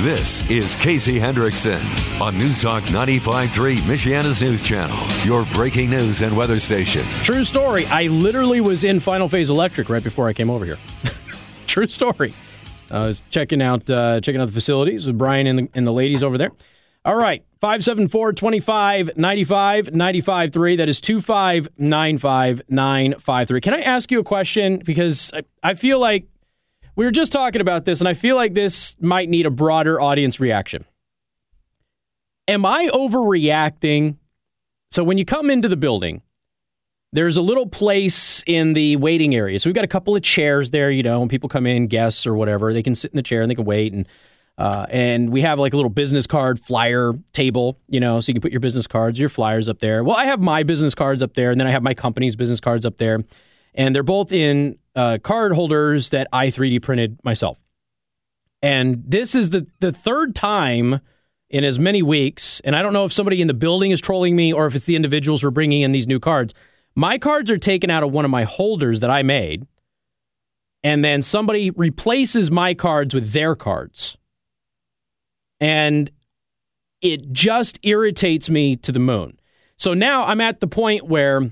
This is Casey Hendrickson on News Talk 95.3, Michiana's news channel, your breaking news and weather station. True story. I literally was in Final Phase Electric right before I came over here. True story. I was checking out uh, checking out the facilities with Brian and the, and the ladies over there. All right, 574 25 95 95 3. That is 2595 953. Can I ask you a question? Because I, I feel like we were just talking about this, and I feel like this might need a broader audience reaction. Am I overreacting? So when you come into the building, there's a little place in the waiting area. So we've got a couple of chairs there, you know, when people come in, guests or whatever, they can sit in the chair and they can wait. And uh, and we have like a little business card flyer table, you know, so you can put your business cards, your flyers up there. Well, I have my business cards up there, and then I have my company's business cards up there, and they're both in uh, card holders that I 3D printed myself. And this is the the third time in as many weeks, and I don't know if somebody in the building is trolling me or if it's the individuals who are bringing in these new cards. My cards are taken out of one of my holders that I made, and then somebody replaces my cards with their cards. And it just irritates me to the moon. So now I'm at the point where,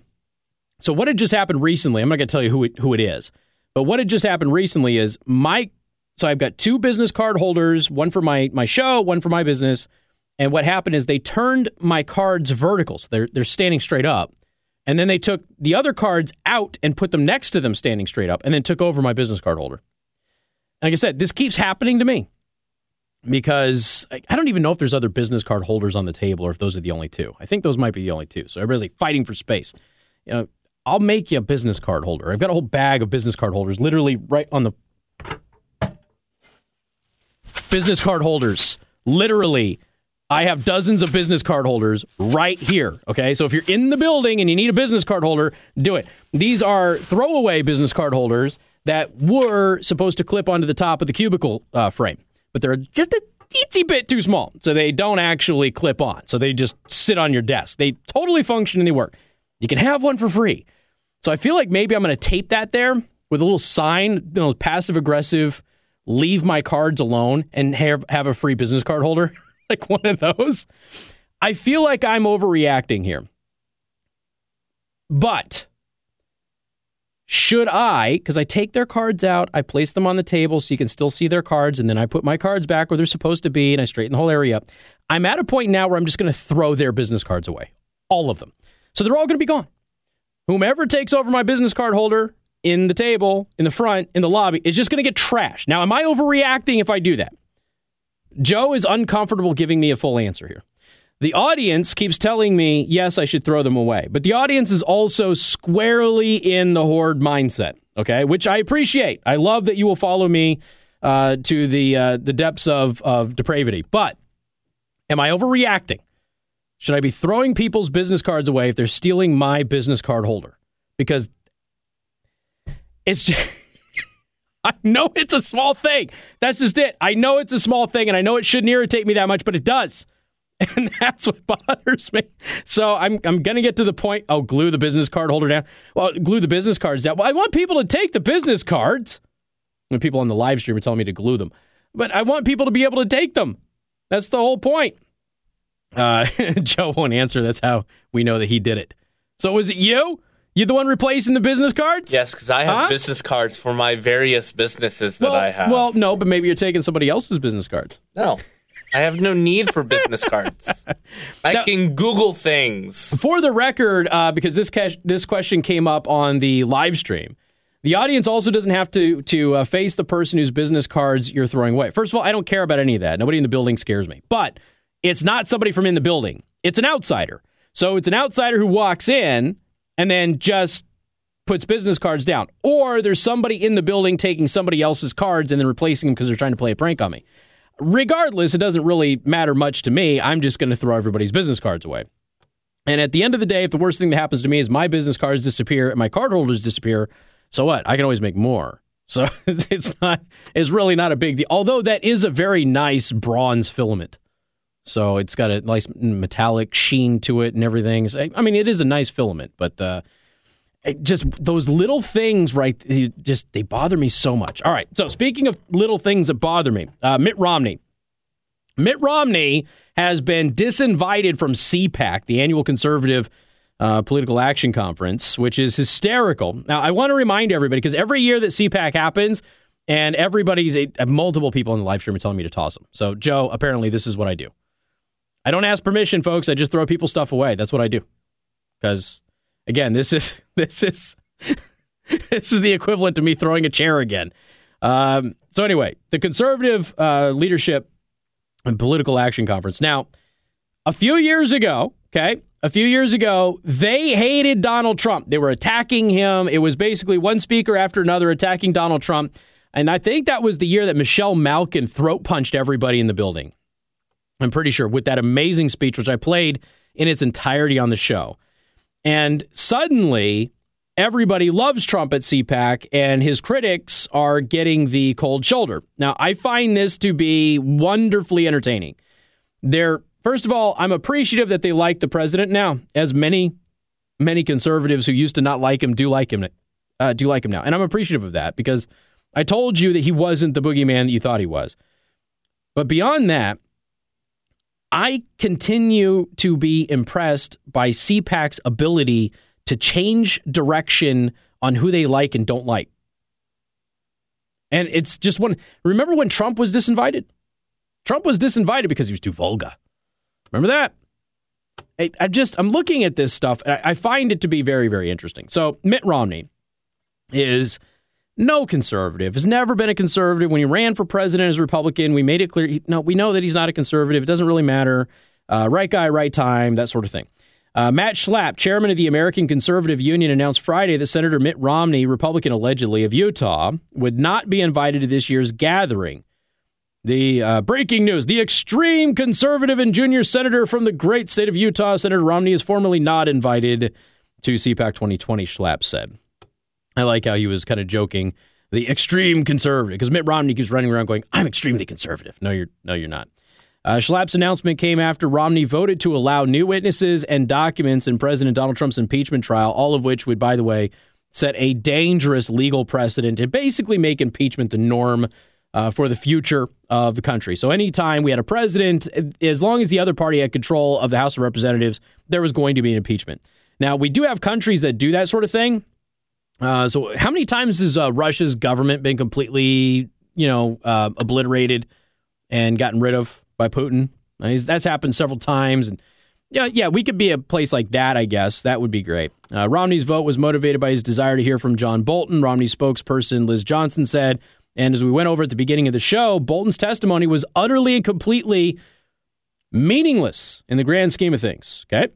so what had just happened recently, I'm not going to tell you who it, who it is, but what had just happened recently is my, so I've got two business card holders, one for my, my show, one for my business. And what happened is they turned my cards vertical. So they're, they're standing straight up. And then they took the other cards out and put them next to them standing straight up and then took over my business card holder. Like I said, this keeps happening to me because I don't even know if there's other business card holders on the table or if those are the only two. I think those might be the only two. So everybody's like fighting for space. You know, I'll make you a business card holder. I've got a whole bag of business card holders literally right on the business card holders. Literally I have dozens of business card holders right here. Okay. So if you're in the building and you need a business card holder, do it. These are throwaway business card holders that were supposed to clip onto the top of the cubicle uh, frame, but they're just a itsy bit too small. So they don't actually clip on. So they just sit on your desk. They totally function and they work. You can have one for free. So I feel like maybe I'm going to tape that there with a little sign, you know, passive aggressive, leave my cards alone and have, have a free business card holder. like one of those. I feel like I'm overreacting here. But should I, because I take their cards out, I place them on the table so you can still see their cards, and then I put my cards back where they're supposed to be and I straighten the whole area up. I'm at a point now where I'm just going to throw their business cards away, all of them. So they're all going to be gone. Whomever takes over my business card holder in the table, in the front, in the lobby, is just going to get trashed. Now, am I overreacting if I do that? Joe is uncomfortable giving me a full answer here. The audience keeps telling me, yes, I should throw them away. But the audience is also squarely in the hoard mindset, okay, which I appreciate. I love that you will follow me uh, to the, uh, the depths of, of depravity. But am I overreacting? Should I be throwing people's business cards away if they're stealing my business card holder? Because it's just. I know it's a small thing. That's just it. I know it's a small thing, and I know it shouldn't irritate me that much, but it does. And that's what bothers me. So I'm I'm gonna get to the point. Oh, glue the business card holder down. Well, glue the business cards down. Well, I want people to take the business cards. When people on the live stream are telling me to glue them, but I want people to be able to take them. That's the whole point. Uh, Joe won't answer. That's how we know that he did it. So was it you? You the one replacing the business cards? Yes, because I have huh? business cards for my various businesses that well, I have. Well, no, but maybe you're taking somebody else's business cards. No. I have no need for business cards. I now, can Google things. For the record, uh, because this this question came up on the live stream, the audience also doesn't have to to uh, face the person whose business cards you're throwing away. First of all, I don't care about any of that. Nobody in the building scares me. But it's not somebody from in the building. It's an outsider. So it's an outsider who walks in and then just puts business cards down. Or there's somebody in the building taking somebody else's cards and then replacing them because they're trying to play a prank on me. Regardless, it doesn't really matter much to me. I'm just going to throw everybody's business cards away. And at the end of the day, if the worst thing that happens to me is my business cards disappear and my card holders disappear, so what? I can always make more. So it's not it's really not a big deal. Although that is a very nice bronze filament. So it's got a nice metallic sheen to it and everything. I mean, it is a nice filament, but uh, just those little things, right? Just they bother me so much. All right. So speaking of little things that bother me, uh, Mitt Romney. Mitt Romney has been disinvited from CPAC, the annual conservative uh, political action conference, which is hysterical. Now, I want to remind everybody because every year that CPAC happens, and everybody's uh, multiple people in the live stream are telling me to toss them. So, Joe, apparently, this is what I do. I don't ask permission, folks. I just throw people's stuff away. That's what I do. Because again, this is this is this is the equivalent to me throwing a chair again. Um, so anyway, the conservative uh, leadership and political action conference. Now, a few years ago, okay, a few years ago, they hated Donald Trump. They were attacking him. It was basically one speaker after another attacking Donald Trump. And I think that was the year that Michelle Malkin throat punched everybody in the building. I'm pretty sure with that amazing speech, which I played in its entirety on the show. And suddenly, everybody loves Trump at CPAC, and his critics are getting the cold shoulder. Now, I find this to be wonderfully entertaining. They're, first of all, I'm appreciative that they like the president now, as many, many conservatives who used to not like him do like him, uh, do like him now. And I'm appreciative of that because I told you that he wasn't the boogeyman that you thought he was. But beyond that, I continue to be impressed by CPAC's ability to change direction on who they like and don't like. And it's just one. Remember when Trump was disinvited? Trump was disinvited because he was too vulgar. Remember that? I, I just I'm looking at this stuff and I, I find it to be very very interesting. So Mitt Romney is no conservative, has never been a conservative. When he ran for president as a Republican, we made it clear. No, we know that he's not a conservative. It doesn't really matter. Uh, right guy, right time, that sort of thing. Uh, Matt Schlapp, chairman of the American Conservative Union, announced Friday that Senator Mitt Romney, Republican allegedly of Utah, would not be invited to this year's gathering. The uh, breaking news the extreme conservative and junior senator from the great state of Utah, Senator Romney, is formally not invited to CPAC 2020, Schlapp said. I like how he was kind of joking the extreme conservative because Mitt Romney keeps running around going, "I'm extremely conservative." No, you're no, you're not. Uh, Schlapp's announcement came after Romney voted to allow new witnesses and documents in President Donald Trump's impeachment trial, all of which would, by the way, set a dangerous legal precedent and basically make impeachment the norm uh, for the future of the country. So, anytime we had a president, as long as the other party had control of the House of Representatives, there was going to be an impeachment. Now, we do have countries that do that sort of thing. Uh, so, how many times has uh, Russia's government been completely, you know, uh, obliterated and gotten rid of by Putin? that's happened several times, and yeah, yeah, we could be a place like that. I guess that would be great. Uh, Romney's vote was motivated by his desire to hear from John Bolton. Romney's spokesperson Liz Johnson said, and as we went over at the beginning of the show, Bolton's testimony was utterly and completely meaningless in the grand scheme of things. Okay.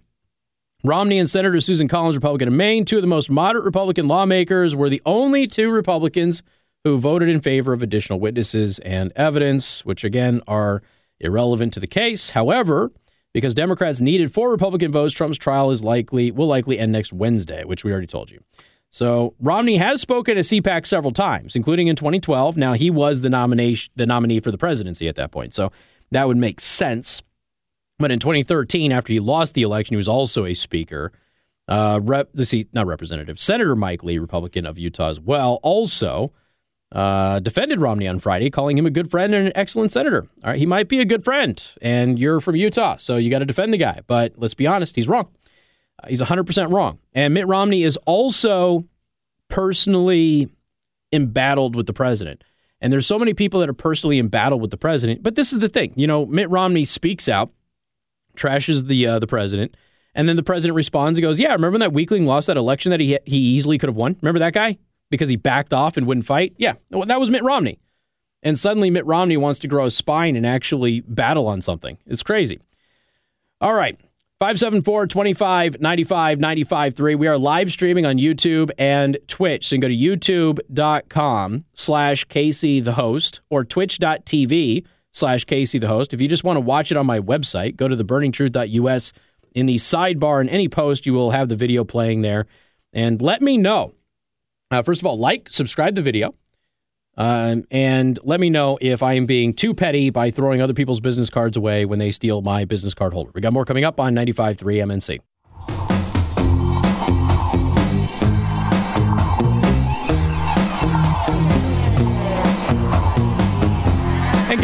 Romney and Senator Susan Collins, Republican of Maine, two of the most moderate Republican lawmakers, were the only two Republicans who voted in favor of additional witnesses and evidence, which again are irrelevant to the case. However, because Democrats needed four Republican votes, Trump's trial is likely will likely end next Wednesday, which we already told you. So Romney has spoken at CPAC several times, including in 2012. Now he was the nomination, the nominee for the presidency at that point, so that would make sense. But in 2013, after he lost the election, he was also a speaker. Uh, rep, the seat, not representative, Senator Mike Lee, Republican of Utah as well, also uh, defended Romney on Friday, calling him a good friend and an excellent senator. All right, he might be a good friend, and you're from Utah, so you got to defend the guy. But let's be honest, he's wrong. Uh, he's 100% wrong. And Mitt Romney is also personally embattled with the president. And there's so many people that are personally embattled with the president. But this is the thing, you know, Mitt Romney speaks out trashes the uh, the president, and then the president responds and goes, "Yeah, remember when that weakling lost that election that he he easily could have won? Remember that guy because he backed off and wouldn't fight? Yeah, that was Mitt Romney." And suddenly Mitt Romney wants to grow a spine and actually battle on something. It's crazy. All right. 574 25 95 95 3. We are live streaming on YouTube and Twitch. So you can go to youtube.com slash Casey the host or twitch.tv slash Casey the host. If you just want to watch it on my website, go to theburningtruth.us. In the sidebar in any post, you will have the video playing there. And let me know. Uh, first of all, like, subscribe the video. Um, and let me know if I am being too petty by throwing other people's business cards away when they steal my business card holder. We got more coming up on 95.3 MNC.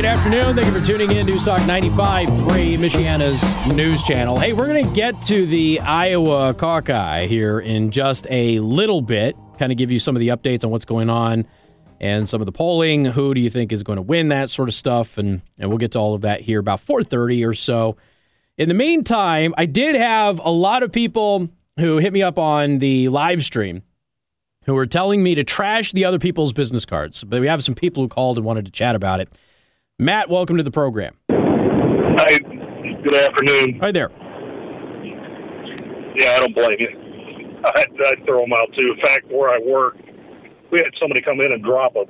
Good afternoon. Thank you for tuning in. News Talk 95.3, Michiana's news channel. Hey, we're going to get to the Iowa caucus here in just a little bit, kind of give you some of the updates on what's going on and some of the polling. Who do you think is going to win that sort of stuff? And, and we'll get to all of that here about 4.30 or so. In the meantime, I did have a lot of people who hit me up on the live stream who were telling me to trash the other people's business cards. But we have some people who called and wanted to chat about it. Matt, welcome to the program. Hi, good afternoon. Hi there. Yeah, I don't blame you. I, I'd throw them out too. In fact, where I work, we had somebody come in and drop a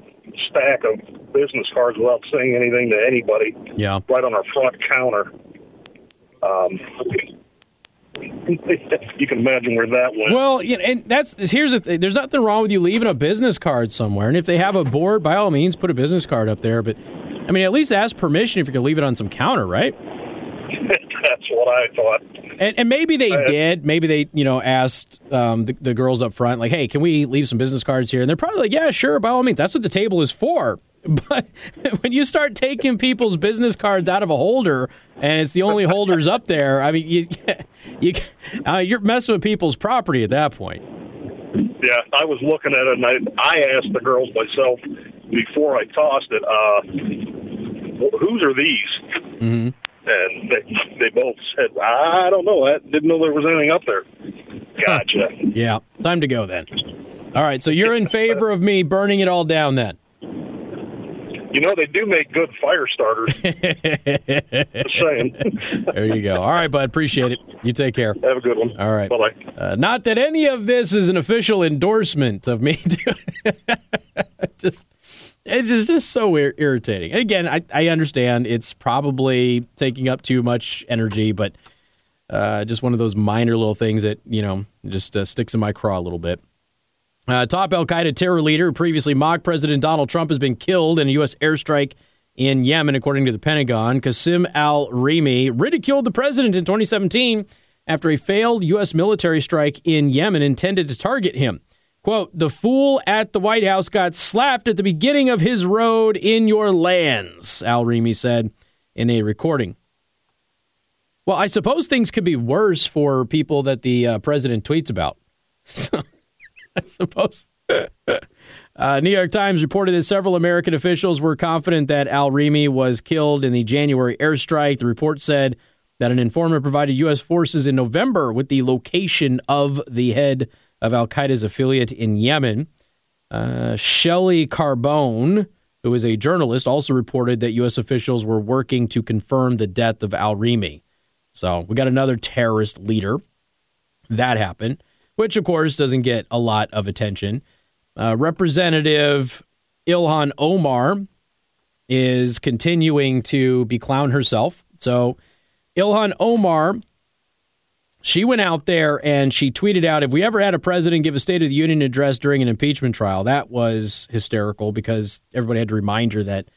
stack of business cards without saying anything to anybody Yeah. right on our front counter. Um, you can imagine where that went. Well, you know, and that's here's the thing. There's nothing wrong with you leaving a business card somewhere, and if they have a board, by all means, put a business card up there. But I mean, at least ask permission if you can leave it on some counter, right? That's what I thought. And, and maybe they did. Maybe they, you know, asked um, the, the girls up front, like, "Hey, can we leave some business cards here?" And they're probably like, "Yeah, sure, by all means. That's what the table is for." But when you start taking people's business cards out of a holder and it's the only holders up there, I mean, you, you uh, you're messing with people's property at that point. Yeah, I was looking at it, and I, I asked the girls myself before I tossed it, uh, whose are these? Mm-hmm. And they, they both said, I don't know. I didn't know there was anything up there. Gotcha. Yeah, time to go then. All right, so you're in favor of me burning it all down then? you know, they do make good fire starters. Just saying. There you go. All right, bud. Appreciate it. You take care. Have a good one. All right. Bye-bye. Uh, not that any of this is an official endorsement of me. just it's just, just so ir- irritating. And again, I, I understand it's probably taking up too much energy, but uh, just one of those minor little things that you know just uh, sticks in my craw a little bit. Uh, top Al Qaeda terror leader, previously mocked President Donald Trump, has been killed in a U.S. airstrike in Yemen, according to the Pentagon. Qasim al Rimi ridiculed the president in 2017 after a failed U.S. military strike in Yemen intended to target him. Quote, the fool at the White House got slapped at the beginning of his road in your lands, Al Rimi said in a recording. Well, I suppose things could be worse for people that the uh, president tweets about. I suppose. Uh, New York Times reported that several American officials were confident that Al Rimi was killed in the January airstrike. The report said that an informant provided U.S. forces in November with the location of the head of Al Qaeda's affiliate in Yemen. Uh, Shelley Carbone, who is a journalist, also reported that U.S. officials were working to confirm the death of Al Rimi. So we got another terrorist leader. That happened, which of course doesn't get a lot of attention. Uh, Representative Ilhan Omar is continuing to be clown herself. So Ilhan Omar, she went out there and she tweeted out, "If we ever had a president give a State of the Union address during an impeachment trial, that was hysterical because everybody had to remind her that,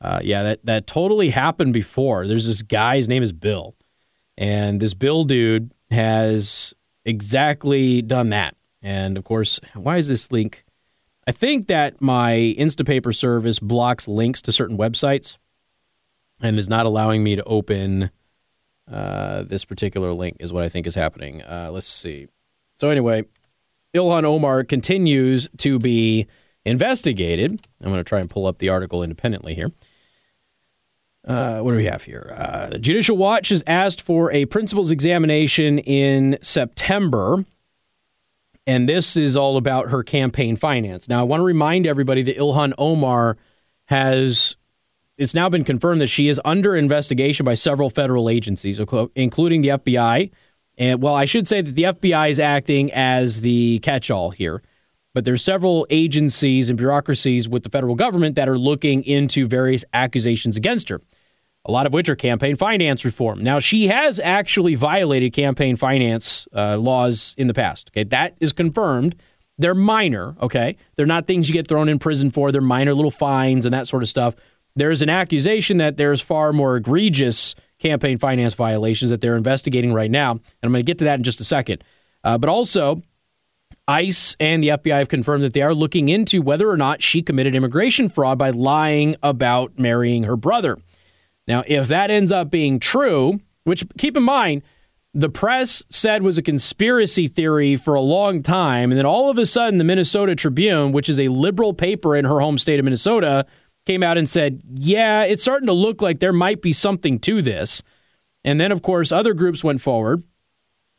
uh, yeah, that that totally happened before. There's this guy, his name is Bill, and this Bill dude has exactly done that. And of course, why is this link? I think that my Instapaper service blocks links to certain websites and is not allowing me to open uh, this particular link, is what I think is happening. Uh, let's see. So, anyway, Ilhan Omar continues to be investigated. I'm going to try and pull up the article independently here. Uh, what do we have here? Uh, Judicial Watch has asked for a principal's examination in September, and this is all about her campaign finance. Now, I want to remind everybody that Ilhan Omar has. It's now been confirmed that she is under investigation by several federal agencies, including the FBI. And well, I should say that the FBI is acting as the catch-all here, but there's several agencies and bureaucracies with the federal government that are looking into various accusations against her a lot of which are campaign finance reform. Now, she has actually violated campaign finance uh, laws in the past. Okay, that is confirmed. They're minor. Okay, they're not things you get thrown in prison for. They're minor little fines and that sort of stuff. There's an accusation that there's far more egregious campaign finance violations that they're investigating right now, and I'm going to get to that in just a second. Uh, but also, ICE and the FBI have confirmed that they are looking into whether or not she committed immigration fraud by lying about marrying her brother. Now, if that ends up being true, which keep in mind, the press said was a conspiracy theory for a long time. And then all of a sudden, the Minnesota Tribune, which is a liberal paper in her home state of Minnesota, came out and said, yeah, it's starting to look like there might be something to this. And then, of course, other groups went forward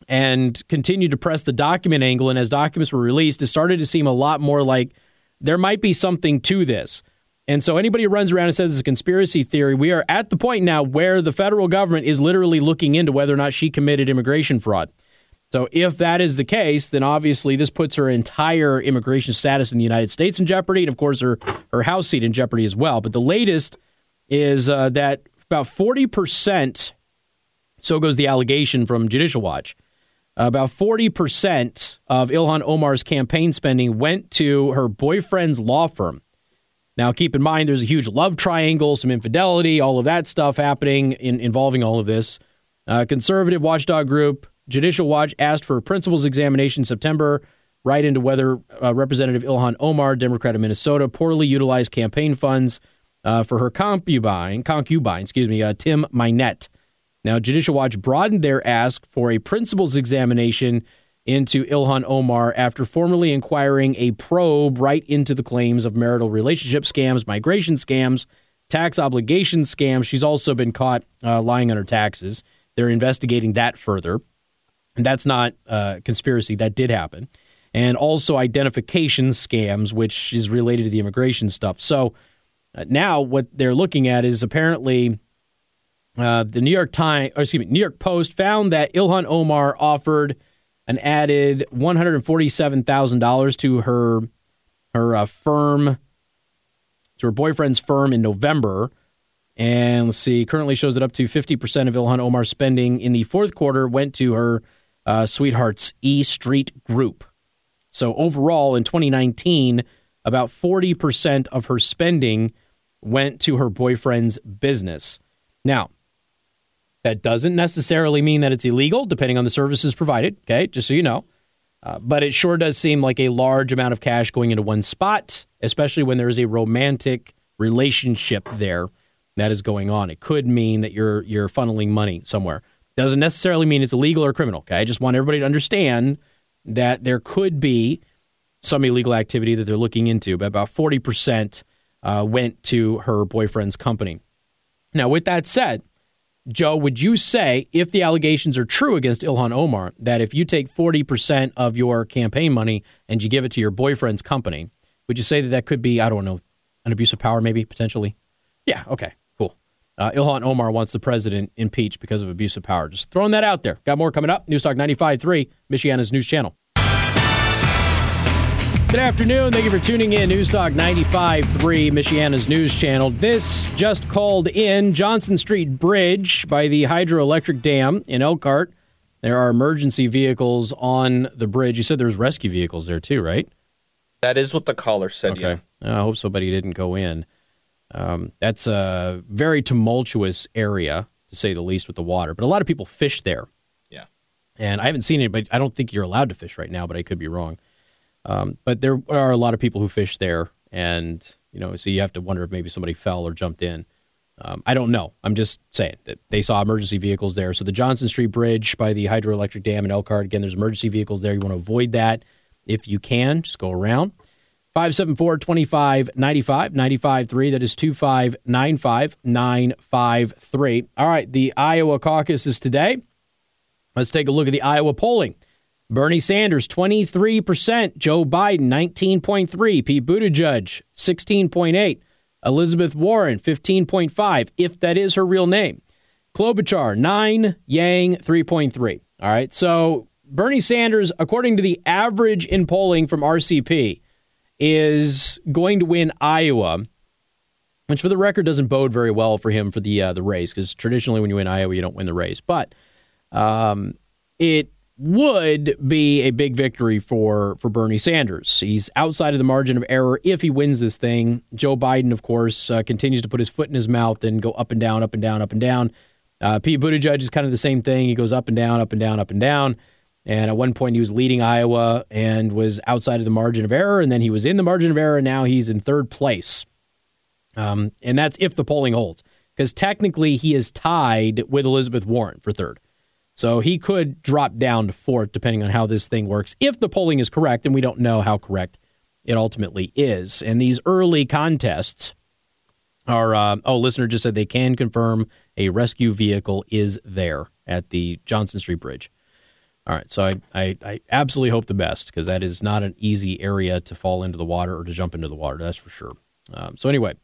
and continued to press the document angle. And as documents were released, it started to seem a lot more like there might be something to this. And so anybody who runs around and says it's a conspiracy theory, we are at the point now where the federal government is literally looking into whether or not she committed immigration fraud. So if that is the case, then obviously this puts her entire immigration status in the United States in jeopardy, and of course her her house seat in jeopardy as well. But the latest is uh, that about forty percent. So goes the allegation from Judicial Watch. About 40% of Ilhan Omar's campaign spending went to her boyfriend's law firm. Now, keep in mind, there's a huge love triangle, some infidelity, all of that stuff happening in, involving all of this. Uh, conservative watchdog group Judicial Watch asked for a principal's examination in September, right into whether uh, Representative Ilhan Omar, Democrat of Minnesota, poorly utilized campaign funds uh, for her concubine, concubine, excuse me, uh, Tim Mynett. Now, Judicial Watch broadened their ask for a principal's examination into Ilhan Omar after formally inquiring a probe right into the claims of marital relationship scams, migration scams, tax obligation scams. She's also been caught uh, lying on her taxes. They're investigating that further. And that's not uh, conspiracy, that did happen. And also identification scams, which is related to the immigration stuff. So uh, now what they're looking at is apparently uh, the New York Times, excuse me, New York Post found that Ilhan Omar offered an added one hundred forty-seven thousand dollars to her her uh, firm, to her boyfriend's firm in November. And let's see, currently shows it up to 50% of Ilhan Omar's spending in the fourth quarter went to her uh, sweetheart's E Street Group. So overall, in 2019, about 40% of her spending went to her boyfriend's business. Now, that doesn't necessarily mean that it's illegal, depending on the services provided, okay, just so you know. Uh, but it sure does seem like a large amount of cash going into one spot, especially when there is a romantic relationship there that is going on. It could mean that you're you're funneling money somewhere. Doesn't necessarily mean it's illegal or criminal. Okay, I just want everybody to understand that there could be some illegal activity that they're looking into. But about forty percent uh, went to her boyfriend's company. Now, with that said, Joe, would you say, if the allegations are true against Ilhan Omar, that if you take 40% of your campaign money and you give it to your boyfriend's company, would you say that that could be, I don't know, an abuse of power, maybe, potentially? Yeah, okay. Uh, Ilhan Omar wants the president impeached because of abuse of power. Just throwing that out there. Got more coming up. News Talk 95.3, Michiana's news channel. Good afternoon. Thank you for tuning in. News Talk 95.3, Michiana's news channel. This just called in Johnson Street Bridge by the hydroelectric dam in Elkhart. There are emergency vehicles on the bridge. You said there was rescue vehicles there too, right? That is what the caller said. Okay. I hope somebody didn't go in. Um, that's a very tumultuous area, to say the least, with the water. But a lot of people fish there. Yeah. And I haven't seen it, but I don't think you're allowed to fish right now, but I could be wrong. Um, but there are a lot of people who fish there, and you know, so you have to wonder if maybe somebody fell or jumped in. Um, I don't know. I'm just saying that they saw emergency vehicles there. So the Johnson Street Bridge by the hydroelectric dam in Elkhart, again, there's emergency vehicles there. You want to avoid that if you can. Just go around. 574 2595 953. That is 2595 953. All right, the Iowa caucus is today. Let's take a look at the Iowa polling. Bernie Sanders, 23%. Joe Biden, 19.3. Pete Buttigieg, 16.8. Elizabeth Warren, 15.5, if that is her real name. Klobuchar, 9. Yang, 3.3. All right, so Bernie Sanders, according to the average in polling from RCP, is going to win Iowa, which for the record doesn't bode very well for him for the uh, the race because traditionally when you win Iowa you don't win the race, but um, it would be a big victory for for Bernie Sanders. He's outside of the margin of error if he wins this thing. Joe Biden, of course, uh, continues to put his foot in his mouth and go up and down, up and down, up and down. Uh, Pete Buttigieg is kind of the same thing. He goes up and down, up and down, up and down. And at one point, he was leading Iowa and was outside of the margin of error. And then he was in the margin of error. And now he's in third place. Um, and that's if the polling holds, because technically he is tied with Elizabeth Warren for third. So he could drop down to fourth depending on how this thing works if the polling is correct. And we don't know how correct it ultimately is. And these early contests are, uh, oh, listener just said they can confirm a rescue vehicle is there at the Johnson Street Bridge. All right, so I, I, I absolutely hope the best because that is not an easy area to fall into the water or to jump into the water, that's for sure. Um, so, anyway,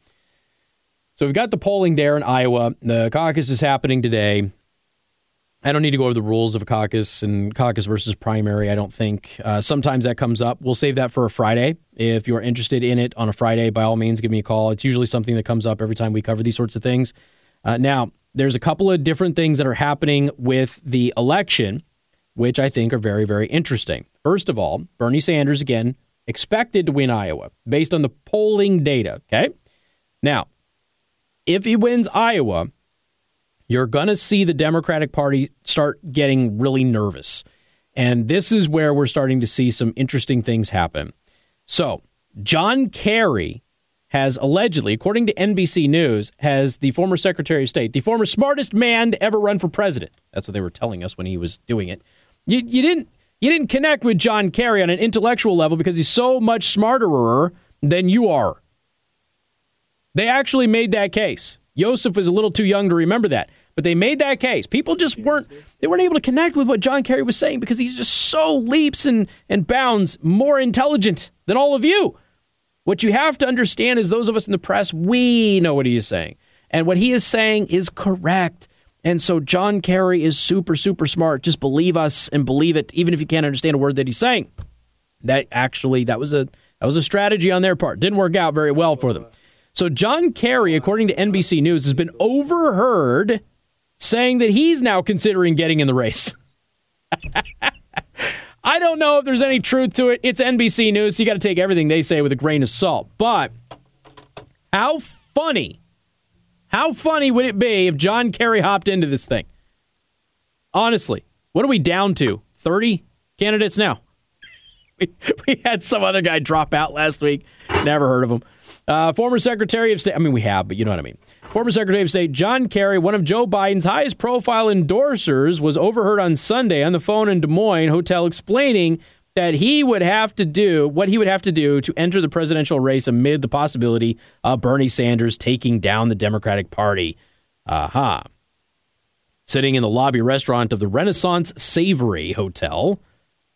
so we've got the polling there in Iowa. The caucus is happening today. I don't need to go over the rules of a caucus and caucus versus primary. I don't think. Uh, sometimes that comes up. We'll save that for a Friday. If you're interested in it on a Friday, by all means, give me a call. It's usually something that comes up every time we cover these sorts of things. Uh, now, there's a couple of different things that are happening with the election, which I think are very, very interesting. First of all, Bernie Sanders, again, expected to win Iowa based on the polling data. Okay. Now, if he wins Iowa, you're going to see the Democratic Party start getting really nervous. And this is where we're starting to see some interesting things happen. So, John Kerry has allegedly, according to NBC News, has the former Secretary of State, the former smartest man to ever run for president. That's what they were telling us when he was doing it. You, you didn't you didn't connect with John Kerry on an intellectual level because he's so much smarterer than you are. They actually made that case. Yosef was a little too young to remember that. But they made that case. People just weren't they weren't able to connect with what John Kerry was saying because he's just so leaps and, and bounds more intelligent than all of you. What you have to understand is those of us in the press, we know what he is saying. And what he is saying is correct. And so John Kerry is super, super smart. Just believe us and believe it, even if you can't understand a word that he's saying. That actually that was a that was a strategy on their part. Didn't work out very well for them. So John Kerry, according to NBC News, has been overheard saying that he's now considering getting in the race. I don't know if there's any truth to it. It's NBC News. So you got to take everything they say with a grain of salt. But how funny, how funny would it be if John Kerry hopped into this thing? Honestly, what are we down to? 30 candidates now. We, we had some other guy drop out last week. Never heard of him. Uh, former Secretary of State, I mean, we have, but you know what I mean. Former Secretary of State John Kerry, one of Joe Biden's highest profile endorsers, was overheard on Sunday on the phone in Des Moines Hotel explaining that he would have to do what he would have to do to enter the presidential race amid the possibility of Bernie Sanders taking down the Democratic Party. Aha. Uh-huh. Sitting in the lobby restaurant of the Renaissance Savery Hotel,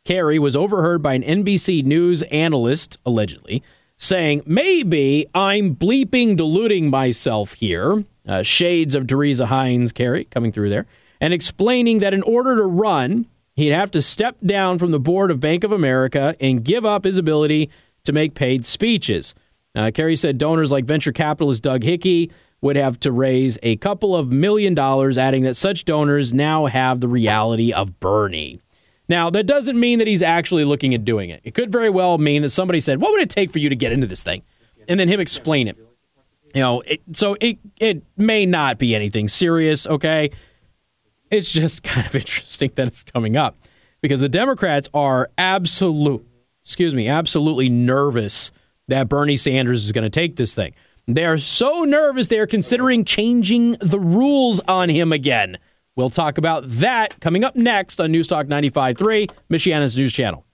Kerry was overheard by an NBC News analyst, allegedly, saying, maybe I'm bleeping diluting myself here. Uh, shades of Teresa Heinz Kerry coming through there, and explaining that in order to run, he'd have to step down from the board of Bank of America and give up his ability to make paid speeches. Uh, Kerry said donors like venture capitalist Doug Hickey would have to raise a couple of million dollars, adding that such donors now have the reality of Bernie. Now, that doesn't mean that he's actually looking at doing it. It could very well mean that somebody said, What would it take for you to get into this thing? And then him explain it. You know, it, so it it may not be anything serious, okay? It's just kind of interesting that it's coming up because the Democrats are absolute, excuse me, absolutely nervous that Bernie Sanders is going to take this thing. They are so nervous they are considering changing the rules on him again. We'll talk about that coming up next on Newstalk 95.3, Michiana's news channel.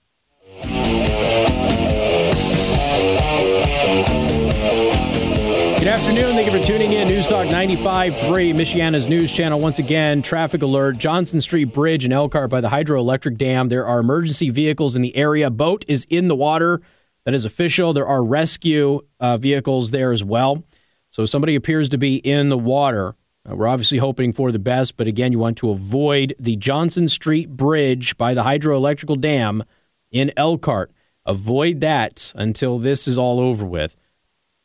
Afternoon. Thank you for tuning in. News Newstalk 95.3, Michiana's news channel. Once again, traffic alert. Johnson Street Bridge in Elkhart by the hydroelectric dam. There are emergency vehicles in the area. Boat is in the water. That is official. There are rescue uh, vehicles there as well. So somebody appears to be in the water. Uh, we're obviously hoping for the best, but again, you want to avoid the Johnson Street Bridge by the hydroelectrical dam in Elkhart. Avoid that until this is all over with.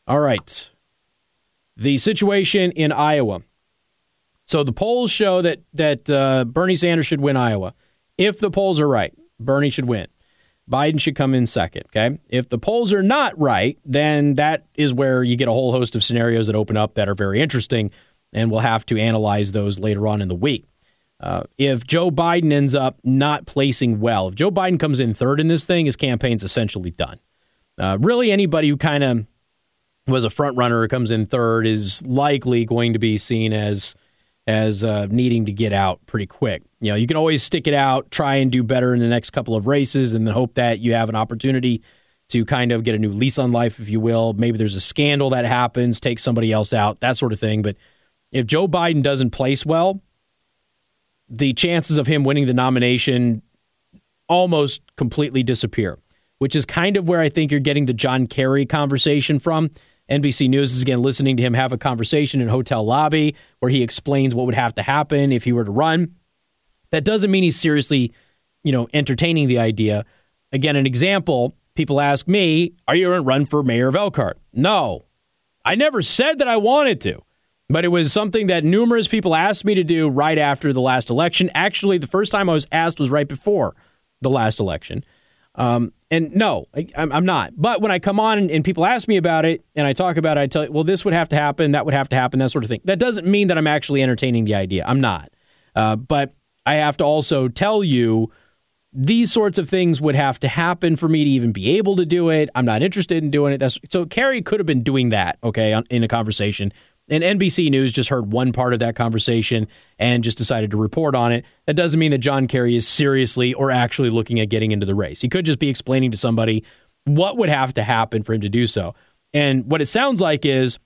All right. The situation in Iowa. So the polls show that that uh, Bernie Sanders should win Iowa. If the polls are right, Bernie should win. Biden should come in second. Okay. If the polls are not right, then that is where you get a whole host of scenarios that open up that are very interesting and we'll have to analyze those later on in the week. Uh, if Joe Biden ends up not placing well, if Joe Biden comes in third in this thing, his campaign's essentially done. Uh, really, anybody who kind of was a front runner or comes in third is likely going to be seen as as uh, needing to get out pretty quick. You know, you can always stick it out, try and do better in the next couple of races, and then hope that you have an opportunity to kind of get a new lease on life, if you will. Maybe there's a scandal that happens, take somebody else out, that sort of thing. But if Joe Biden doesn't place well, the chances of him winning the nomination almost completely disappear, which is kind of where I think you're getting the John Kerry conversation from. NBC News is again listening to him have a conversation in hotel lobby where he explains what would have to happen if he were to run. That doesn't mean he's seriously, you know, entertaining the idea. Again, an example, people ask me, "Are you going to run for mayor of Elkhart?" No. I never said that I wanted to. But it was something that numerous people asked me to do right after the last election. Actually, the first time I was asked was right before the last election. Um, and no, I, am not. But when I come on and, and, people ask me about it and I talk about it, I tell you, well, this would have to happen, that would have to happen, that sort of thing. That doesn't mean that I'm actually entertaining the idea. I'm not. Uh, but I have to also tell you these sorts of things would have to happen for me to even be able to do it. I'm not interested in doing it. That's, so Kerry could have been doing that, okay, in a conversation and NBC News just heard one part of that conversation and just decided to report on it. That doesn't mean that John Kerry is seriously or actually looking at getting into the race. He could just be explaining to somebody what would have to happen for him to do so. And what it sounds like is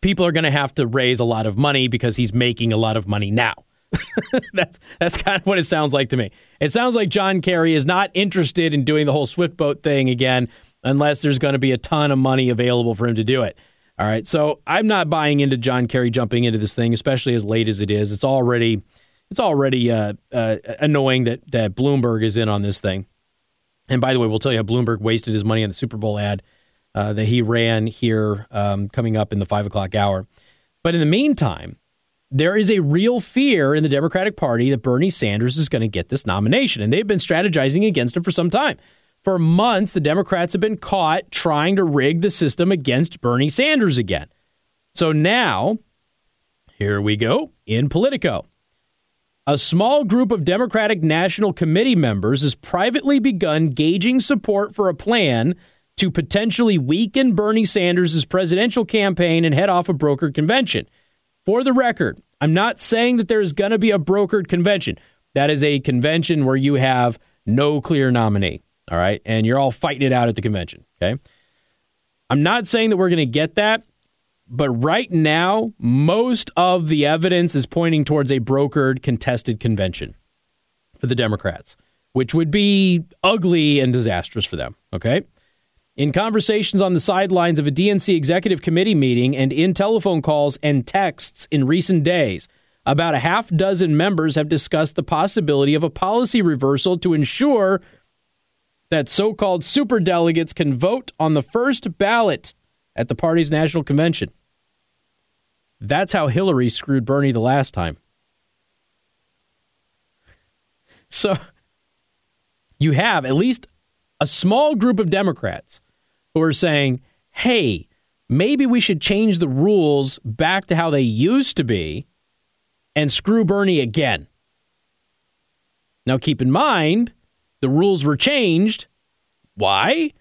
people are going to have to raise a lot of money because he's making a lot of money now. that's that's kind of what it sounds like to me. It sounds like John Kerry is not interested in doing the whole Swift boat thing again unless there's going to be a ton of money available for him to do it. All right. So I'm not buying into John Kerry jumping into this thing, especially as late as it is. It's already it's already uh, uh, annoying that that Bloomberg is in on this thing. And by the way, we'll tell you how Bloomberg wasted his money on the Super Bowl ad uh, that he ran here um, coming up in the five o'clock hour. But in the meantime, there is a real fear in the Democratic Party that Bernie Sanders is going to get this nomination, and they've been strategizing against him for some time. For months, the Democrats have been caught trying to rig the system against Bernie Sanders again. So now, here we go in Politico. A small group of Democratic National Committee members has privately begun gauging support for a plan to potentially weaken Bernie Sanders' presidential campaign and head off a brokered convention. For the record, I'm not saying that there's going to be a brokered convention. That is a convention where you have no clear nominee. All right. And you're all fighting it out at the convention. Okay. I'm not saying that we're going to get that, but right now, most of the evidence is pointing towards a brokered contested convention for the Democrats, which would be ugly and disastrous for them. Okay. In conversations on the sidelines of a DNC executive committee meeting and in telephone calls and texts in recent days, about a half dozen members have discussed the possibility of a policy reversal to ensure that so called superdelegates can vote on the first ballot at the party's national convention. That's how Hillary screwed Bernie the last time. So you have at least a small group of Democrats who are saying, hey, maybe we should change the rules back to how they used to be and screw Bernie again. Now, keep in mind, the rules were changed. Why?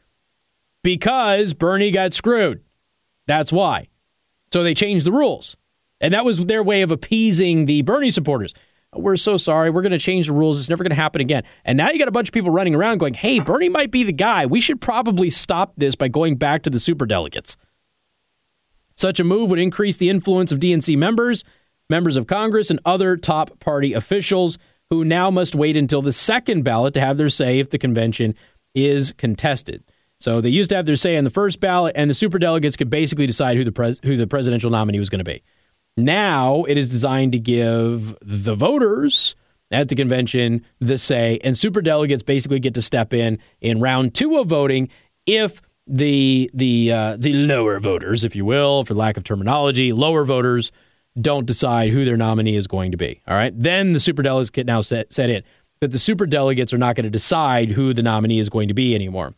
Because Bernie got screwed. That's why. So they changed the rules. And that was their way of appeasing the Bernie supporters. We're so sorry. We're going to change the rules. It's never going to happen again. And now you got a bunch of people running around going, hey, Bernie might be the guy. We should probably stop this by going back to the superdelegates. Such a move would increase the influence of DNC members, members of Congress, and other top party officials who now must wait until the second ballot to have their say if the convention is contested. So they used to have their say in the first ballot, and the superdelegates could basically decide who the pres- who the presidential nominee was going to be. Now it is designed to give the voters at the convention the say, and superdelegates basically get to step in in round two of voting if the the uh, the lower voters, if you will, for lack of terminology, lower voters don't decide who their nominee is going to be. All right, then the superdelegates get now set, set in. But the superdelegates are not going to decide who the nominee is going to be anymore.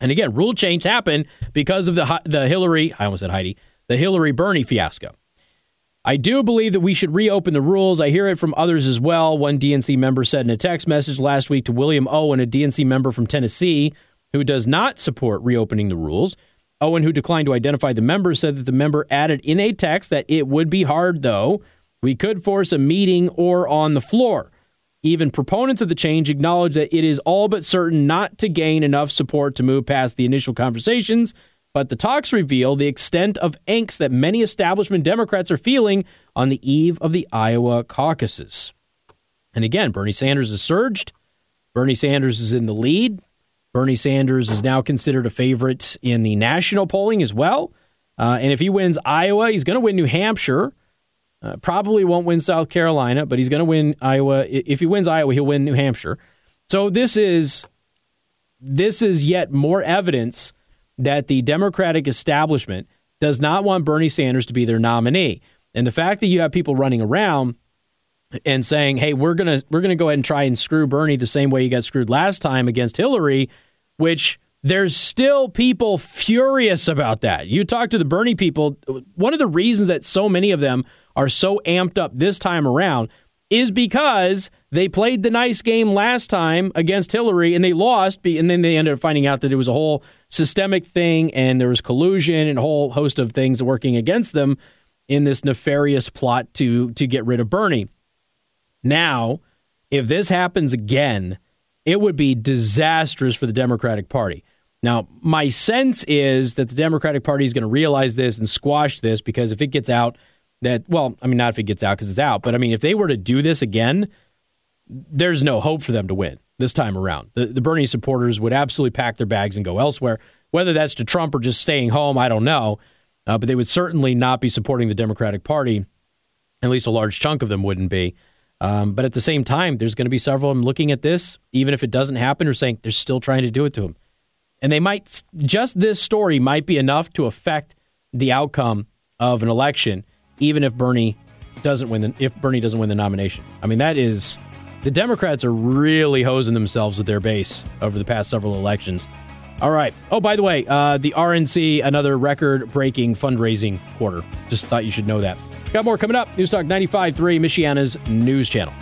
And again, rule change happened because of the the Hillary. I almost said Heidi. The Hillary Bernie fiasco. I do believe that we should reopen the rules. I hear it from others as well. One DNC member said in a text message last week to William Owen, a DNC member from Tennessee who does not support reopening the rules. Owen, who declined to identify the member, said that the member added in a text that it would be hard, though. We could force a meeting or on the floor. Even proponents of the change acknowledge that it is all but certain not to gain enough support to move past the initial conversations but the talks reveal the extent of angst that many establishment Democrats are feeling on the eve of the Iowa caucuses. And again, Bernie Sanders has surged. Bernie Sanders is in the lead. Bernie Sanders is now considered a favorite in the national polling as well. Uh, and if he wins Iowa, he's going to win New Hampshire. Uh, probably won't win South Carolina, but he's going to win Iowa. If he wins Iowa, he'll win New Hampshire. So this is this is yet more evidence that the Democratic establishment does not want Bernie Sanders to be their nominee. And the fact that you have people running around and saying, "Hey, we're going to we're to go ahead and try and screw Bernie the same way you got screwed last time against Hillary," which there's still people furious about that. You talk to the Bernie people, one of the reasons that so many of them are so amped up this time around is because they played the nice game last time against Hillary and they lost, and then they ended up finding out that it was a whole systemic thing and there was collusion and a whole host of things working against them in this nefarious plot to to get rid of Bernie. Now, if this happens again, it would be disastrous for the Democratic Party. Now, my sense is that the Democratic Party is going to realize this and squash this because if it gets out that, well, I mean, not if it gets out because it's out, but I mean, if they were to do this again, there's no hope for them to win this time around. The, the Bernie supporters would absolutely pack their bags and go elsewhere. Whether that's to Trump or just staying home, I don't know. Uh, but they would certainly not be supporting the Democratic Party. At least a large chunk of them wouldn't be. Um, but at the same time, there's going to be several of them looking at this, even if it doesn't happen, or saying they're still trying to do it to him. And they might, just this story might be enough to affect the outcome of an election, even if Bernie doesn't win the, if Bernie doesn't win the nomination. I mean, that is the Democrats are really hosing themselves with their base over the past several elections. All right. Oh, by the way, uh, the RNC, another record breaking fundraising quarter. Just thought you should know that. Got more coming up. News Talk 95.3, Michiana's news channel.